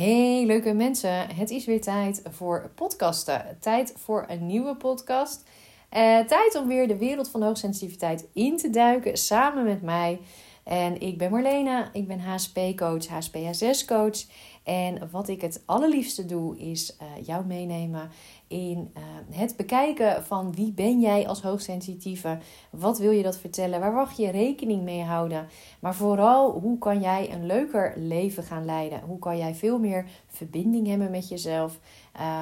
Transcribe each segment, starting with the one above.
Hey leuke mensen, het is weer tijd voor podcasten. Tijd voor een nieuwe podcast. Uh, tijd om weer de wereld van hoogsensitiviteit in te duiken samen met mij. En ik ben Marlene, ik ben HSP-coach, HSP-HSS-coach. En wat ik het allerliefste doe, is uh, jou meenemen in uh, het bekijken van wie ben jij als hoogsensitieve? Wat wil je dat vertellen? Waar mag je rekening mee houden? Maar vooral, hoe kan jij een leuker leven gaan leiden? Hoe kan jij veel meer verbinding hebben met jezelf?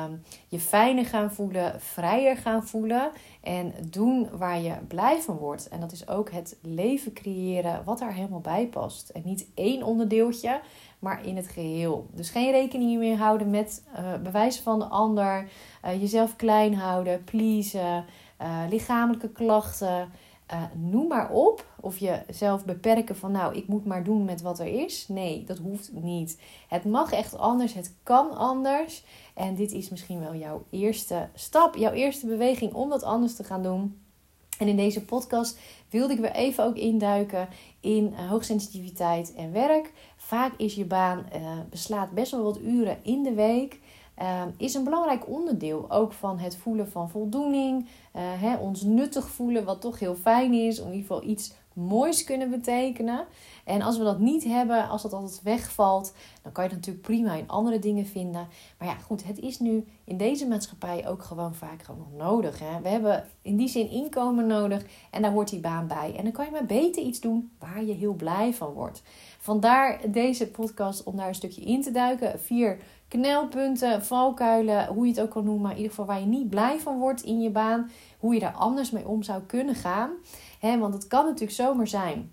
Um, je fijner gaan voelen, vrijer gaan voelen en doen waar je blij van wordt. En dat is ook het leven creëren wat daar helemaal bij past. En niet één onderdeeltje, maar in het geheel. Dus geen rekening meer houden met uh, bewijzen van de ander, uh, jezelf klein houden, pleasen, uh, lichamelijke klachten. noem maar op. Of jezelf beperken van nou, ik moet maar doen met wat er is. Nee, dat hoeft niet. Het mag echt anders, het kan anders. En dit is misschien wel jouw eerste stap, jouw eerste beweging om dat anders te gaan doen. En in deze podcast wilde ik weer even ook induiken in hoogsensitiviteit en werk. Vaak is je baan uh, beslaat best wel wat uren in de week. Uh, is een belangrijk onderdeel ook van het voelen van voldoening. Hè, ons nuttig voelen, wat toch heel fijn is. Om in ieder geval iets moois kunnen betekenen. En als we dat niet hebben, als dat altijd wegvalt, dan kan je het natuurlijk prima in andere dingen vinden. Maar ja, goed, het is nu in deze maatschappij ook gewoon vaak gewoon nog nodig. Hè? We hebben in die zin inkomen nodig en daar hoort die baan bij. En dan kan je maar beter iets doen waar je heel blij van wordt. Vandaar deze podcast om daar een stukje in te duiken. Vier knelpunten, valkuilen, hoe je het ook kan noemen. In ieder geval waar je niet blij van wordt in je baan. Hoe je daar anders mee om zou kunnen gaan. He, want het kan natuurlijk zomaar zijn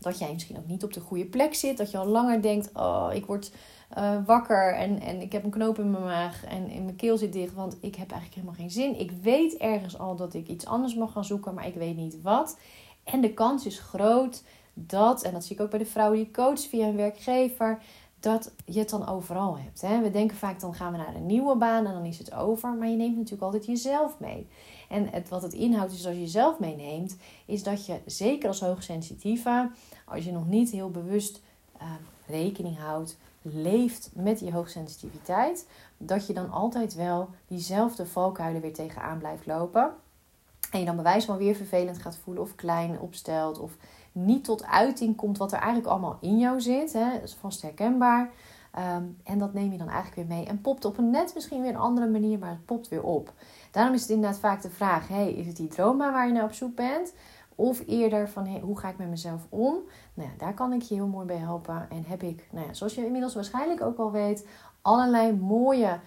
dat jij misschien ook niet op de goede plek zit. Dat je al langer denkt, oh, ik word uh, wakker en, en ik heb een knoop in mijn maag en in mijn keel zit dicht. Want ik heb eigenlijk helemaal geen zin. Ik weet ergens al dat ik iets anders mag gaan zoeken, maar ik weet niet wat. En de kans is groot dat, en dat zie ik ook bij de vrouwen die coach via een werkgever, dat je het dan overal hebt. Hè? We denken vaak dan gaan we naar een nieuwe baan en dan is het over. Maar je neemt natuurlijk altijd jezelf mee. En het, wat het inhoudt is als je jezelf meeneemt, is dat je zeker als hoogsensitieve, als je nog niet heel bewust uh, rekening houdt, leeft met je hoogsensitiviteit, dat je dan altijd wel diezelfde valkuilen weer tegenaan blijft lopen. En je dan bewijs van weer vervelend gaat voelen of klein opstelt of niet tot uiting komt wat er eigenlijk allemaal in jou zit. Hè? Dat is vast herkenbaar. Um, en dat neem je dan eigenlijk weer mee en popt op een net misschien weer een andere manier, maar het popt weer op. Daarom is het inderdaad vaak de vraag: hey, is het die droomma waar je naar op zoek bent? Of eerder van hey, hoe ga ik met mezelf om? Nou ja, daar kan ik je heel mooi bij helpen. En heb ik, nou ja, zoals je inmiddels waarschijnlijk ook al weet, allerlei mooie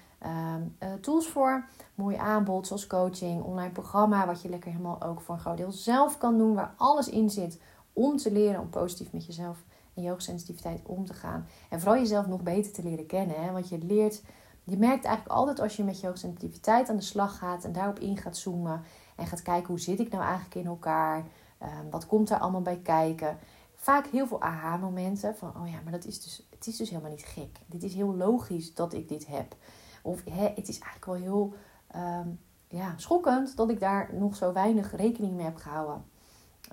tools voor. Mooi aanbod zoals coaching, online programma, wat je lekker helemaal ook voor een groot deel zelf kan doen, waar alles in zit om te leren om positief met jezelf en je hoogsensitiviteit om te gaan. En vooral jezelf nog beter te leren kennen. Hè? Want je leert, je merkt eigenlijk altijd als je met je hoogsensitiviteit aan de slag gaat en daarop in gaat zoomen en gaat kijken hoe zit ik nou eigenlijk in elkaar, um, wat komt daar allemaal bij kijken. Vaak heel veel aha-momenten van, oh ja, maar dat is dus, het is dus helemaal niet gek. Dit is heel logisch dat ik dit heb. Of hè, het is eigenlijk wel heel um, ja, schokkend dat ik daar nog zo weinig rekening mee heb gehouden.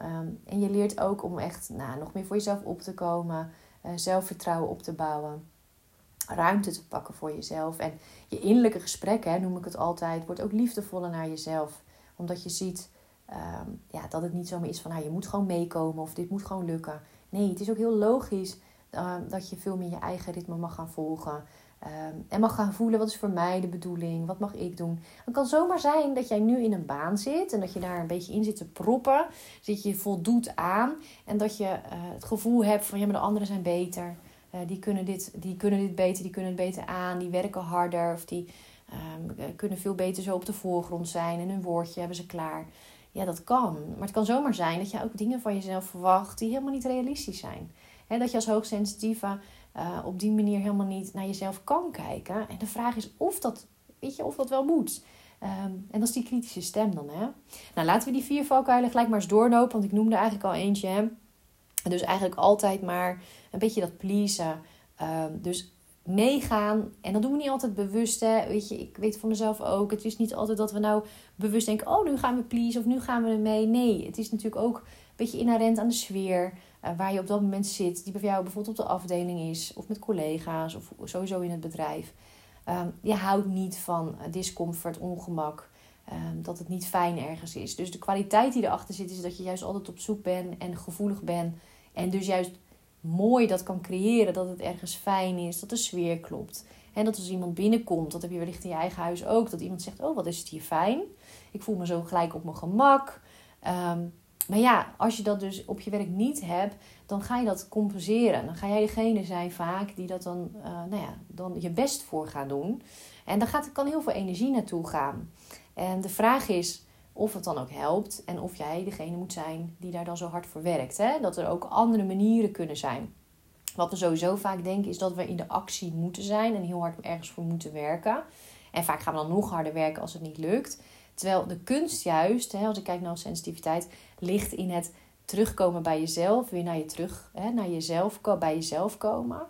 Um, en je leert ook om echt nou, nog meer voor jezelf op te komen, uh, zelfvertrouwen op te bouwen, ruimte te pakken voor jezelf. En je innerlijke gesprekken, hè, noem ik het altijd, wordt ook liefdevoller naar jezelf. Omdat je ziet um, ja, dat het niet zomaar is van nou, je moet gewoon meekomen of dit moet gewoon lukken. Nee, het is ook heel logisch dat je veel meer je eigen ritme mag gaan volgen. Um, en mag gaan voelen wat is voor mij de bedoeling, wat mag ik doen. Het kan zomaar zijn dat jij nu in een baan zit en dat je daar een beetje in zit te proppen. Dat je voldoet aan en dat je uh, het gevoel hebt van ja, maar de anderen zijn beter. Uh, die, kunnen dit, die kunnen dit beter, die kunnen het beter aan, die werken harder of die um, kunnen veel beter zo op de voorgrond zijn en hun woordje hebben ze klaar. Ja, dat kan. Maar het kan zomaar zijn dat je ook dingen van jezelf verwacht die helemaal niet realistisch zijn. He, dat je als hoogsensitieve uh, op die manier helemaal niet naar jezelf kan kijken. En de vraag is of dat, weet je, of dat wel moet. Um, en dat is die kritische stem dan. Hè? Nou, laten we die vier valkuilen gelijk maar eens doorlopen. Want ik noemde eigenlijk al eentje. Hè? Dus eigenlijk altijd maar een beetje dat pleasen. Um, dus meegaan. En dat doen we niet altijd bewust. Hè? Weet je, ik weet van mezelf ook. Het is niet altijd dat we nou bewust denken: oh, nu gaan we please of nu gaan we mee. Nee, het is natuurlijk ook een beetje inherent aan de sfeer. Uh, waar je op dat moment zit, die bij jou bijvoorbeeld op de afdeling is, of met collega's, of sowieso in het bedrijf. Um, je houdt niet van discomfort, ongemak, um, dat het niet fijn ergens is. Dus de kwaliteit die erachter zit, is dat je juist altijd op zoek bent en gevoelig bent. En dus juist mooi dat kan creëren, dat het ergens fijn is, dat de sfeer klopt. En dat als iemand binnenkomt, dat heb je wellicht in je eigen huis ook, dat iemand zegt: Oh, wat is het hier fijn. Ik voel me zo gelijk op mijn gemak. Um, maar ja, als je dat dus op je werk niet hebt, dan ga je dat compenseren. Dan ga jij degene zijn vaak die dat dan, uh, nou ja, dan je best voor gaat doen. En dan gaat, kan heel veel energie naartoe gaan. En de vraag is of het dan ook helpt en of jij degene moet zijn die daar dan zo hard voor werkt. Hè? Dat er ook andere manieren kunnen zijn. Wat we sowieso vaak denken is dat we in de actie moeten zijn en heel hard ergens voor moeten werken. En vaak gaan we dan nog harder werken als het niet lukt. Terwijl de kunst juist, hè, als ik kijk naar sensitiviteit, ligt in het terugkomen bij jezelf. Weer naar, je terug, hè, naar jezelf, bij jezelf komen.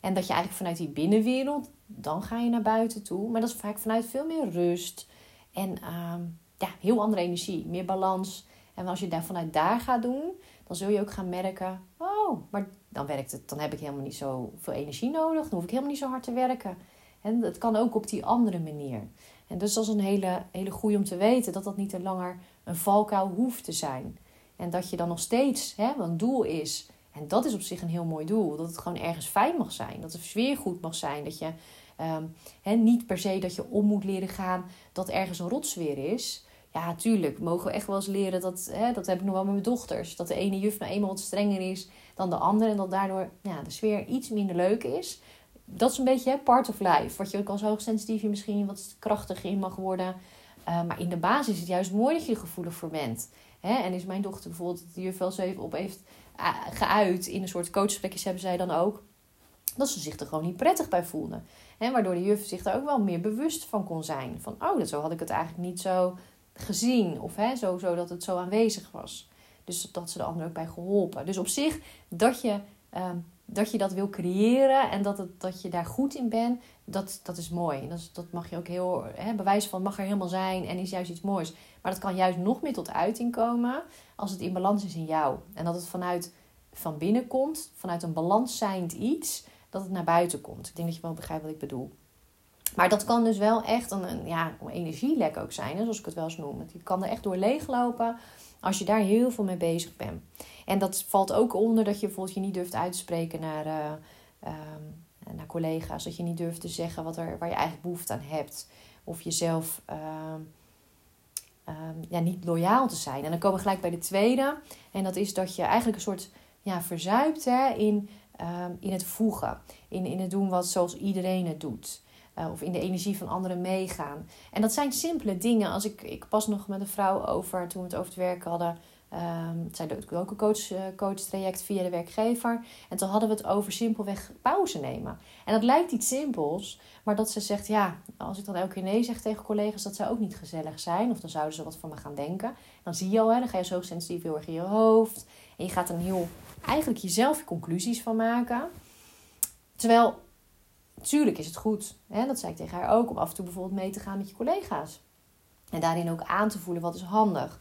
En dat je eigenlijk vanuit die binnenwereld, dan ga je naar buiten toe. Maar dat is vaak vanuit veel meer rust. En uh, ja, heel andere energie, meer balans. En als je daar vanuit daar gaat doen, dan zul je ook gaan merken: oh, maar dan werkt het. Dan heb ik helemaal niet zo veel energie nodig. Dan hoef ik helemaal niet zo hard te werken. En het kan ook op die andere manier. En dus dat een hele, hele goede om te weten dat dat niet langer een valkuil hoeft te zijn. En dat je dan nog steeds hè, een doel is. En dat is op zich een heel mooi doel. Dat het gewoon ergens fijn mag zijn. Dat de sfeer goed mag zijn. Dat je um, niet per se dat je om moet leren gaan dat ergens een rotsfeer is. Ja, natuurlijk mogen we echt wel eens leren dat, hè, dat heb ik nog wel met mijn dochters. Dat de ene juf nou eenmaal wat strenger is dan de andere. En dat daardoor ja, de sfeer iets minder leuk is dat is een beetje hè, part of life. Wat je ook als hoogsensitief misschien wat krachtiger in mag worden. Uh, maar in de basis is het juist mooi dat je gevoelig voor bent. Hè? En is mijn dochter bijvoorbeeld, die juf wel zo even op heeft uh, geuit in een soort coachgesprekjes hebben zij dan ook. Dat ze zich er gewoon niet prettig bij voelde. Hè? Waardoor de juf zich daar ook wel meer bewust van kon zijn. Van, oh, dat zo had ik het eigenlijk niet zo gezien. Of hè, zo, zo dat het zo aanwezig was. Dus dat ze de ander ook bij geholpen. Dus op zich, dat je ehm, dat je dat wil creëren en dat, het, dat je daar goed in bent, dat, dat is mooi. Dat, dat mag je ook heel, hè, bewijs van mag er helemaal zijn en is juist iets moois. Maar dat kan juist nog meer tot uiting komen als het in balans is in jou. En dat het vanuit van binnen komt, vanuit een balans zijnd iets, dat het naar buiten komt. Ik denk dat je wel begrijpt wat ik bedoel. Maar dat kan dus wel echt een, een ja, energielek ook zijn, hè, zoals ik het wel eens noem. Je kan er echt door leeglopen als je daar heel veel mee bezig bent. En dat valt ook onder dat je bijvoorbeeld je niet durft uit te spreken naar, uh, naar collega's. Dat je niet durft te zeggen wat er, waar je eigenlijk behoefte aan hebt. Of jezelf ehm, ehm, ja, niet loyaal te zijn. En dan komen we gelijk bij de tweede. En dat is dat je eigenlijk een soort ja, verzuipt hè, in, in het voegen. In, in het doen wat zoals iedereen het doet. Uh, of in de energie van anderen meegaan. En dat zijn simpele dingen. Als ik, ik pas nog met een vrouw over, toen we het over het werk hadden. Um, zij doet ook een coach, uh, coach traject via de werkgever. En toen hadden we het over simpelweg pauze nemen. En dat lijkt iets simpels, maar dat ze zegt: ja, als ik dan elke keer nee zeg tegen collega's, dat zou ook niet gezellig zijn. Of dan zouden ze wat van me gaan denken. Dan zie je al, hè, dan ga je zo sensitief heel erg in je hoofd. En je gaat er heel, eigenlijk jezelf conclusies van maken. Terwijl, natuurlijk is het goed, hè, dat zei ik tegen haar ook, om af en toe bijvoorbeeld mee te gaan met je collega's. En daarin ook aan te voelen wat is handig.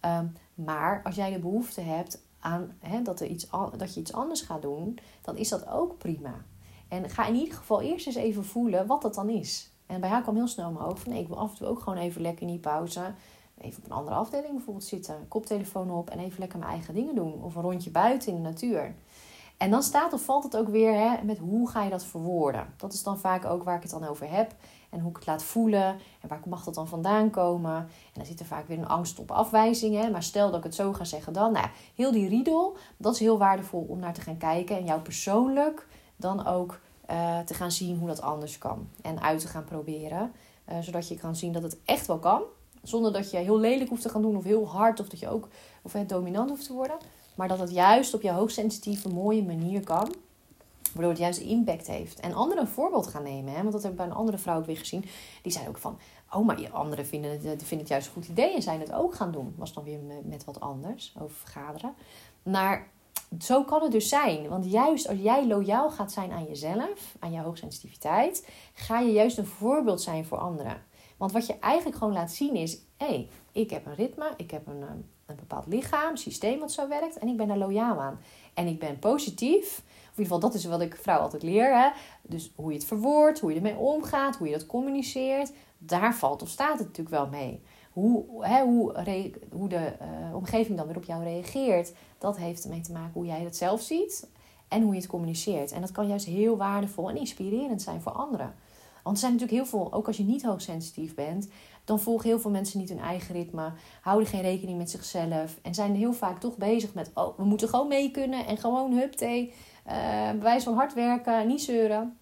Um, maar als jij de behoefte hebt aan hè, dat, er iets, dat je iets anders gaat doen, dan is dat ook prima. En ga in ieder geval eerst eens even voelen wat dat dan is. En bij haar kwam heel snel mijn over. Nee, ik wil af en toe ook gewoon even lekker in die pauze. Even op een andere afdeling bijvoorbeeld zitten. Koptelefoon op en even lekker mijn eigen dingen doen. Of een rondje buiten in de natuur. En dan staat of valt het ook weer hè, met hoe ga je dat verwoorden. Dat is dan vaak ook waar ik het dan over heb. En hoe ik het laat voelen. En waar mag dat dan vandaan komen. En dan zit er vaak weer een angst op afwijzingen. Maar stel dat ik het zo ga zeggen dan. Nou, heel die riedel, dat is heel waardevol om naar te gaan kijken. En jou persoonlijk dan ook uh, te gaan zien hoe dat anders kan. En uit te gaan proberen. Uh, zodat je kan zien dat het echt wel kan. Zonder dat je heel lelijk hoeft te gaan doen of heel hard. Of dat je ook of het dominant hoeft te worden. Maar dat het juist op je hoogsensitieve, mooie manier kan. Waardoor het juist impact heeft. En anderen een voorbeeld gaan nemen. Hè? Want dat heb ik bij een andere vrouw ook weer gezien. Die zei ook van... Oh, maar anderen vinden het, vinden het juist een goed idee. En zijn het ook gaan doen. Was dan weer met wat anders. Over vergaderen. Maar zo kan het dus zijn. Want juist als jij loyaal gaat zijn aan jezelf. Aan je hoogsensitiviteit. Ga je juist een voorbeeld zijn voor anderen. Want wat je eigenlijk gewoon laat zien is... Hé, hey, ik heb een ritme. Ik heb een, een bepaald lichaam, systeem wat zo werkt. En ik ben daar loyaal aan. en ik ben positief. In ieder geval, dat is wat ik vrouw altijd leer. Hè? Dus hoe je het verwoordt, hoe je ermee omgaat, hoe je dat communiceert. Daar valt of staat het natuurlijk wel mee. Hoe, hè, hoe, hoe de uh, omgeving dan weer op jou reageert, dat heeft ermee te maken hoe jij het zelf ziet en hoe je het communiceert. En dat kan juist heel waardevol en inspirerend zijn voor anderen. Want er zijn natuurlijk heel veel, ook als je niet hoogsensitief bent, dan volgen heel veel mensen niet hun eigen ritme, houden geen rekening met zichzelf en zijn heel vaak toch bezig met, oh, we moeten gewoon mee kunnen en gewoon hupte, uh, bewijs van hard werken, niet zeuren.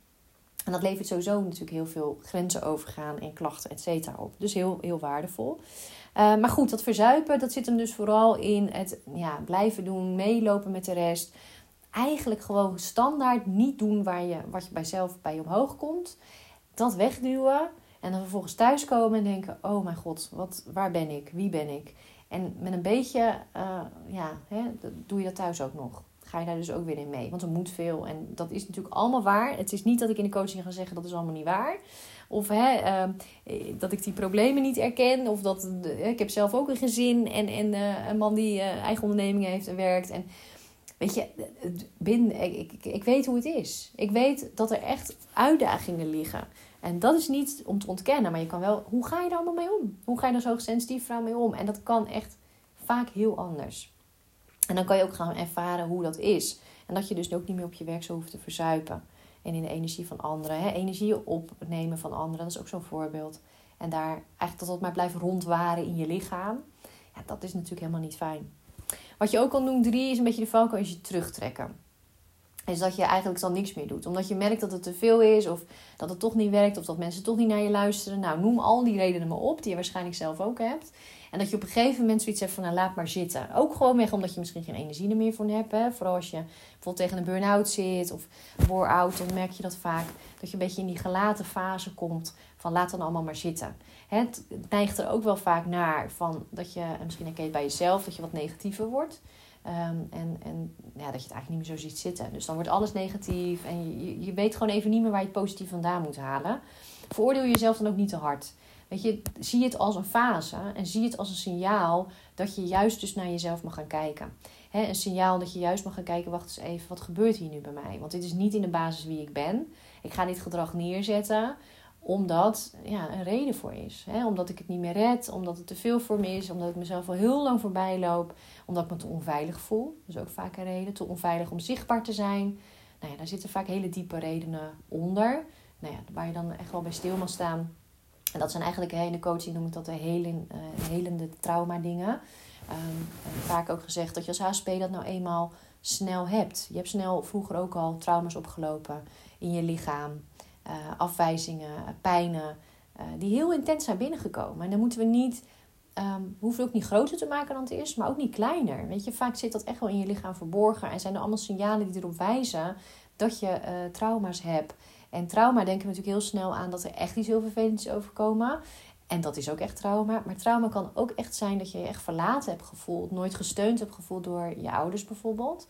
En dat levert sowieso natuurlijk heel veel grenzen overgaan en klachten, et cetera, op. Dus heel, heel waardevol. Uh, maar goed, dat verzuipen, dat zit hem dus vooral in het ja, blijven doen, meelopen met de rest. Eigenlijk gewoon standaard niet doen waar je, wat je bij zelf bij je omhoog komt. Dat wegduwen en dan vervolgens thuiskomen en denken: Oh mijn god, wat, waar ben ik? Wie ben ik? En met een beetje, uh, ja, hè, doe je dat thuis ook nog ga je daar dus ook weer in mee. Want er moet veel. En dat is natuurlijk allemaal waar. Het is niet dat ik in de coaching ga zeggen dat is allemaal niet waar. Of hè, ehm, dat ik die problemen niet erken. Of dat ik heb zelf ook een gezin en, en uh, een man die eigen onderneming heeft en werkt. En weet je, binnen, ik, ik, ik weet hoe het is. Ik weet dat er echt uitdagingen liggen. En dat is niet om te ontkennen, maar je kan wel, hoe ga je daar allemaal mee om? Hoe ga je daar zo sensitief vrouw mee om? En dat kan echt vaak heel anders. En dan kan je ook gaan ervaren hoe dat is. En dat je dus ook niet meer op je werk zo hoeft te verzuipen. En in de energie van anderen. Hè? Energie opnemen van anderen, dat is ook zo'n voorbeeld. En daar eigenlijk dat dat maar blijft rondwaren in je lichaam. Ja, dat is natuurlijk helemaal niet fijn. Wat je ook kan doen, drie, is een beetje de valkuil, is je terugtrekken. Is dat je eigenlijk dan niks meer doet. Omdat je merkt dat het te veel is, of dat het toch niet werkt, of dat mensen toch niet naar je luisteren. Nou, noem al die redenen maar op, die je waarschijnlijk zelf ook hebt. En dat je op een gegeven moment zoiets hebt van, nou laat maar zitten. Ook gewoon weg omdat je misschien geen energie er meer voor hebt. Hè? Vooral als je bijvoorbeeld tegen een burn-out zit of bore-out, dan merk je dat vaak. Dat je een beetje in die gelaten fase komt van laat dan allemaal maar zitten. Het neigt er ook wel vaak naar van dat je, en misschien herken je het bij jezelf, dat je wat negatiever wordt. Ehm, en en ja, dat je het eigenlijk niet meer zo ziet zitten. Dus dan wordt alles negatief en je, je weet gewoon even niet meer waar je het positief vandaan moet halen. Veroordeel jezelf dan ook niet te hard. Weet je, zie het als een fase en zie het als een signaal dat je juist dus naar jezelf mag gaan kijken. een signaal dat je juist mag gaan kijken, wacht eens even, wat gebeurt hier nu bij mij? Want dit is niet in de basis wie ik ben. Ik ga dit gedrag neerzetten omdat ja, een reden voor is. omdat ik het niet meer red, omdat het te veel voor me is, omdat ik mezelf al heel lang voorbij loop, omdat ik me te onveilig voel. Dat is ook vaak een reden, te onveilig om zichtbaar te zijn. Nou ja, daar zitten vaak hele diepe redenen onder. Nou ja, waar je dan echt wel bij stil mag staan en dat zijn eigenlijk in de coaching noem ik dat de helen, uh, helende trauma dingen. Um, vaak ook gezegd dat je als HSP dat nou eenmaal snel hebt. Je hebt snel vroeger ook al trauma's opgelopen in je lichaam. Uh, afwijzingen, pijnen, uh, die heel intens zijn binnengekomen. En dan moeten we niet, um, hoeven ook niet groter te maken dan het is, maar ook niet kleiner. Weet je, vaak zit dat echt wel in je lichaam verborgen en zijn er allemaal signalen die erop wijzen dat je trauma's hebt. En trauma denken we natuurlijk heel snel aan dat er echt iets heel vervelends is overkomen. En dat is ook echt trauma. Maar trauma kan ook echt zijn dat je je echt verlaten hebt gevoeld. Nooit gesteund hebt gevoeld door je ouders bijvoorbeeld.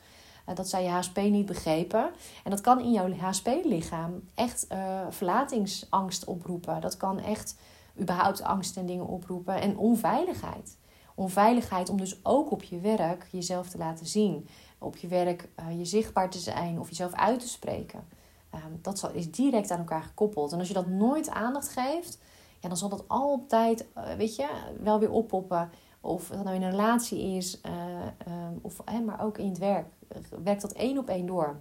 Uh, dat zij je HSP niet begrepen. En dat kan in jouw HSP-lichaam echt uh, verlatingsangst oproepen. Dat kan echt überhaupt angst en dingen oproepen. En onveiligheid. Onveiligheid om dus ook op je werk jezelf te laten zien. Op je werk uh, je zichtbaar te zijn of jezelf uit te spreken. Um, dat is direct aan elkaar gekoppeld. En als je dat nooit aandacht geeft, ja, dan zal dat altijd, weet je, wel weer oppoppen. Of dat nou in een relatie is, uh, of, maar ook in het werk. Werkt dat één op één door.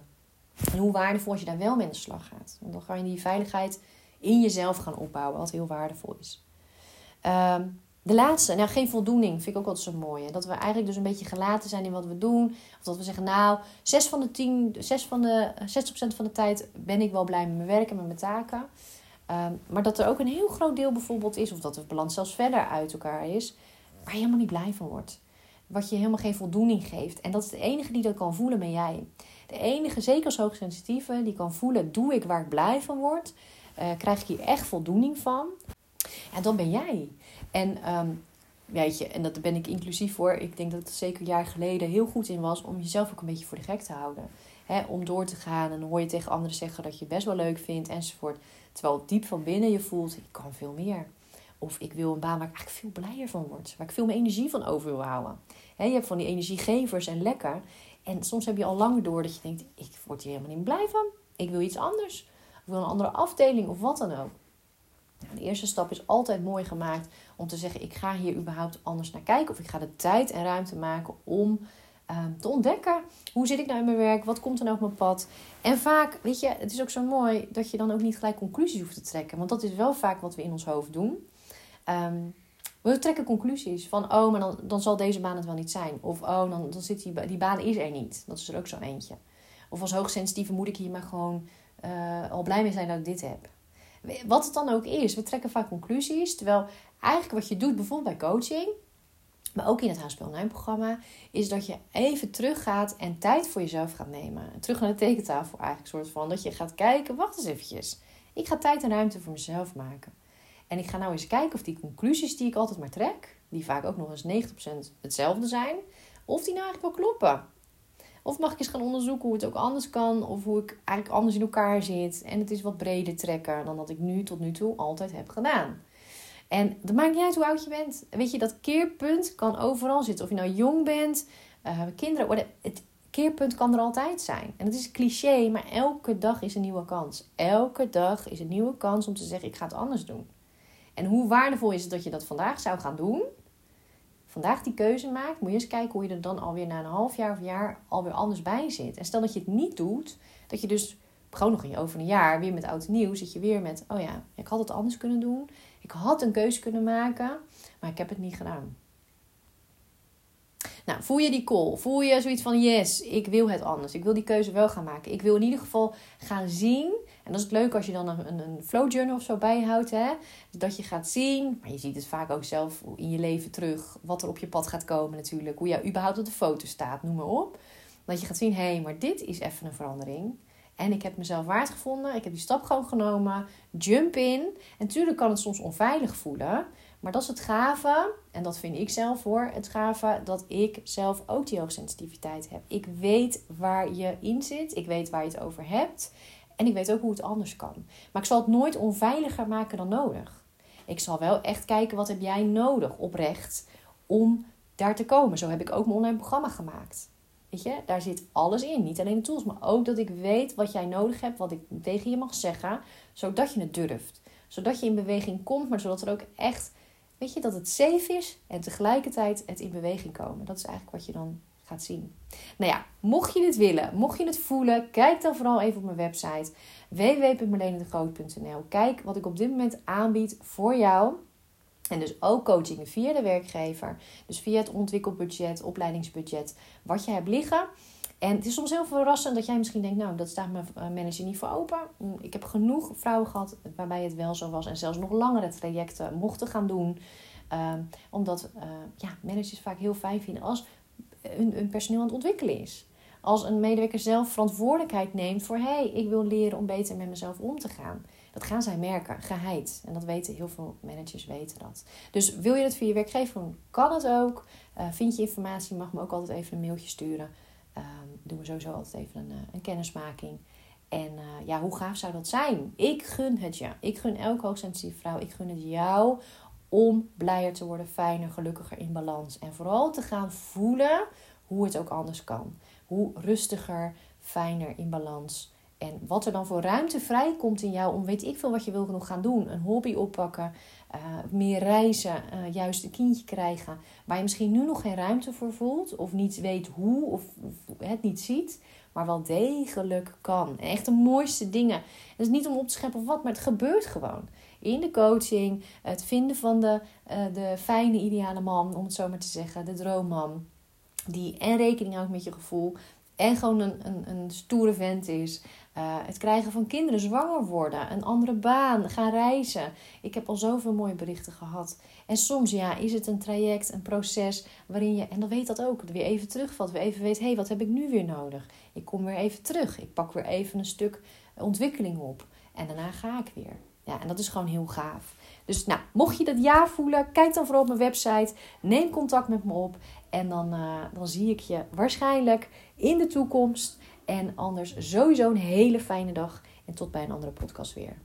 En hoe waardevol als je daar wel mee aan de slag gaat. Want dan ga je die veiligheid in jezelf gaan opbouwen, wat heel waardevol is. Um, de laatste, nou geen voldoening, vind ik ook altijd zo mooi. Hè? Dat we eigenlijk dus een beetje gelaten zijn in wat we doen. Of dat we zeggen, nou, 6 van de 10, 6 van de, 60% van de tijd ben ik wel blij met mijn werk en met mijn taken. Um, maar dat er ook een heel groot deel bijvoorbeeld is, of dat de balans zelfs verder uit elkaar is, waar je helemaal niet blij van wordt. Wat je helemaal geen voldoening geeft. En dat is de enige die dat kan voelen, ben jij. De enige, zeker als hoogsensitieve, die kan voelen, doe ik waar ik blij van word? Uh, krijg ik hier echt voldoening van? En dan ben jij. En um, weet je, en dat ben ik inclusief voor. Ik denk dat het zeker een jaar geleden heel goed in was om jezelf ook een beetje voor de gek te houden. Om door te gaan en dan hoor je tegen anderen zeggen dat je het best wel leuk vindt enzovoort. Terwijl diep van binnen je voelt, ik kan veel meer. Of ik wil een baan waar ik eigenlijk veel blijer van word. Waar ik veel meer energie van over wil houden. He, je hebt van die energiegevers en lekker. En soms heb je al langer door dat je denkt: ik word hier helemaal niet blij van. Ik wil iets anders. Ik wil een andere afdeling of wat dan ook. Nou, de eerste stap is altijd mooi gemaakt om te zeggen: ik ga hier überhaupt anders naar kijken. Of ik ga de tijd en ruimte maken om ehm, te ontdekken hoe zit ik nou in mijn werk, wat komt er nou op mijn pad. En vaak, weet je, het is ook zo mooi dat je dan ook niet gelijk conclusies hoeft te trekken. Want dat is wel vaak wat we in ons hoofd doen. Ehm, we trekken conclusies van, oh, maar dan, dan zal deze baan het wel niet zijn. Of, oh, dan, dan zit die, die baan is er niet. Dat is er ook zo eentje. Of als hoogsensitieve moet ik hier maar gewoon uh, al blij mee zijn dat ik dit heb. Wat het dan ook is, we trekken vaak conclusies. Terwijl eigenlijk wat je doet, bijvoorbeeld bij coaching, maar ook in het HSP Online programma, is dat je even teruggaat en tijd voor jezelf gaat nemen. Terug naar de tekentafel eigenlijk, soort van. Dat je gaat kijken, wacht eens eventjes. Ik ga tijd en ruimte voor mezelf maken. En ik ga nou eens kijken of die conclusies die ik altijd maar trek, die vaak ook nog eens 90% hetzelfde zijn, of die nou eigenlijk wel kloppen. Of mag ik eens gaan onderzoeken hoe het ook anders kan, of hoe ik eigenlijk anders in elkaar zit. En het is wat breder trekken dan dat ik nu tot nu toe altijd heb gedaan. En het maakt niet uit hoe oud je bent. Weet je, dat keerpunt kan overal zitten. Of je nou jong bent, uh, kinderen, het keerpunt kan er altijd zijn. En het is cliché, maar elke dag is een nieuwe kans. Elke dag is een nieuwe kans om te zeggen: ik ga het anders doen. En hoe waardevol is het dat je dat vandaag zou gaan doen? Vandaag die keuze maakt, moet je eens kijken hoe je er dan alweer na een half jaar of jaar alweer anders bij zit. En stel dat je het niet doet, dat je dus gewoon nog over een jaar weer met oud nieuw zit je weer met: oh ja, ik had het anders kunnen doen. Ik had een keuze kunnen maken, maar ik heb het niet gedaan. Nou, voel je die call? Voel je zoiets van: yes, ik wil het anders. Ik wil die keuze wel gaan maken. Ik wil in ieder geval gaan zien en dat is het leuk als je dan een, een flow journal of zo bijhoudt. Hè? Dat je gaat zien, maar je ziet het vaak ook zelf in je leven terug. Wat er op je pad gaat komen natuurlijk. Hoe jij überhaupt op de foto staat, noem maar op. Dat je gaat zien, hé, hey, maar dit is even een verandering. En ik heb mezelf waard gevonden. Ik heb die stap gewoon genomen. Jump in. En natuurlijk kan het soms onveilig voelen. Maar dat is het gave. En dat vind ik zelf hoor. Het gave dat ik zelf ook die hoogsensitiviteit heb. Ik weet waar je in zit. Ik weet waar je het over hebt. En ik weet ook hoe het anders kan. Maar ik zal het nooit onveiliger maken dan nodig. Ik zal wel echt kijken wat heb jij nodig oprecht om daar te komen. Zo heb ik ook mijn online programma gemaakt. Weet je, daar zit alles in. Niet alleen de tools, maar ook dat ik weet wat jij nodig hebt, wat ik tegen je mag zeggen, zodat je het durft. Zodat je in beweging komt, maar zodat er ook echt, weet je, dat het safe is en tegelijkertijd het in beweging komen. Dat is eigenlijk wat je dan gaat zien. Nou ja, mocht je dit willen, mocht je het voelen, kijk dan vooral even op mijn website www.marlenedegroot.nl. Kijk wat ik op dit moment aanbied voor jou. En dus ook coaching via de werkgever. Dus via het ontwikkelbudget, opleidingsbudget, wat je hebt liggen. En het is soms heel verrassend dat jij misschien denkt, nou, dat staat mijn eh, manager niet voor open. Mm, ik heb genoeg vrouwen gehad waarbij het wel zo was en zelfs nog langere trajecten mochten gaan doen. Uh, omdat uh, ja, managers vaak heel fijn vinden als hun, personeel aan het ontwikkelen is. Als een medewerker zelf verantwoordelijkheid neemt voor hé, hey, ik wil leren om beter met mezelf om te gaan. Dat gaan zij merken, geheid. En dat weten heel veel managers weten dat. Dus wil je het via je werkgever doen, kan het ook. Vind je informatie, mag me ook altijd even een mailtje sturen. Uh, doen we sowieso altijd even een, uh, een kennismaking. En uh, ja, hoe gaaf zou dat zijn? Ik gun het je. Ik gun elke hoogsensitieve vrouw. Ik gun het jou om blijer te worden, fijner, gelukkiger in balans. En vooral te gaan voelen hoe het ook anders kan. Hoe rustiger, fijner in balans. En wat er dan voor ruimte vrijkomt in jou om weet ik veel wat je wil nog gaan doen. Een hobby oppakken, uh, meer reizen, uh, juist een kindje krijgen. Waar je misschien nu nog geen ruimte voor voelt. Of niet weet hoe of, het niet ziet. Maar wel degelijk kan. En echt de mooiste dingen. Het is niet om op te scheppen of wat, maar het gebeurt gewoon in de coaching. Het vinden van de, uh, de fijne, ideale man, om het zo maar te zeggen. De droomman. Die en rekening houdt met je gevoel. En gewoon een, een, een stoere vent is. Uh, het krijgen van kinderen, zwanger worden, een andere baan, gaan reizen. Ik heb al zoveel mooie berichten gehad. En soms ja, is het een traject, een proces waarin je, en dan weet dat ook, weer even terugvalt. Weer even weet, hé, hey, wat heb ik nu weer nodig? Ik kom weer even terug. Ik pak weer even een stuk ontwikkeling op. En daarna ga ik weer. Ja, en dat is gewoon heel gaaf. Dus nou, mocht je dat ja voelen, kijk dan vooral op mijn website. Neem contact met me op. En dan, uh, dan zie ik je waarschijnlijk in de toekomst. En anders sowieso een hele fijne dag. En tot bij een andere podcast weer.